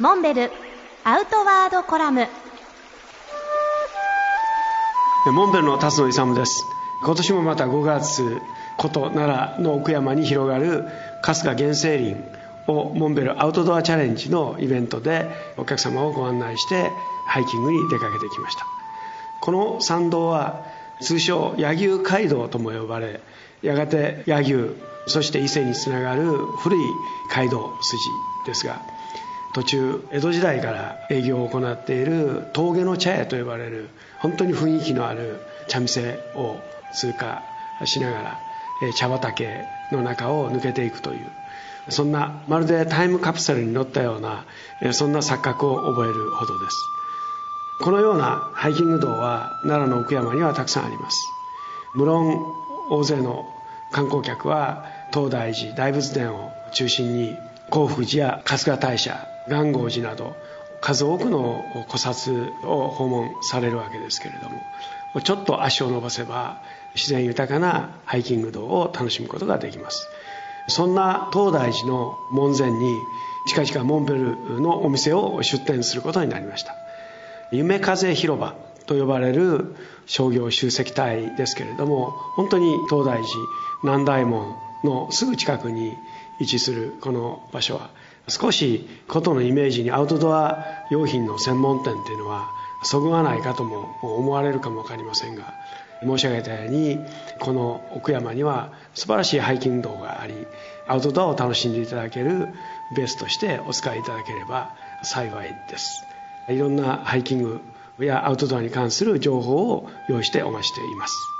モンベルアウトワードコラム。モンベルの辰野勇です。今年もまた5月古都奈良の奥山に広がる春日原生林をモンベルアウトドアチャレンジのイベントでお客様をご案内してハイキングに出かけてきました。この参道は通称柳生街道とも呼ばれやがて柳生そして伊勢につながる古い街道筋ですが途中江戸時代から営業を行っている峠の茶屋と呼ばれる本当に雰囲気のある茶店を通過しながら茶畑の中を抜けていくというそんなまるでタイムカプセルに乗ったようなそんな錯覚を覚えるほどです。このようなハイキング道は奈良の奥山にはたくさんあります。無論大勢の観光客は東大寺大仏殿を中心に興福寺や春日大社元号寺など数多くの古刹を訪問されるわけですけれどもちょっと足を伸ばせば自然豊かなハイキング道を楽しむことができます。そんな東大寺の門前に近々モンベルのお店を出店することになりました。夢風広場と呼ばれる商業集積帯ですけれども本当に東大寺南大門のすぐ近くに位置するこの場所は少しことのイメージにアウトドア用品の専門店っていうのはそぐわないかとも思われるかも分かりませんが申し上げたようにこの奥山には素晴らしいハイキング道がありアウトドアを楽しんでいただけるベースとしてお使いいただければ幸いです。いろんなハイキングやアウトドアに関する情報を用意してお待ちしています。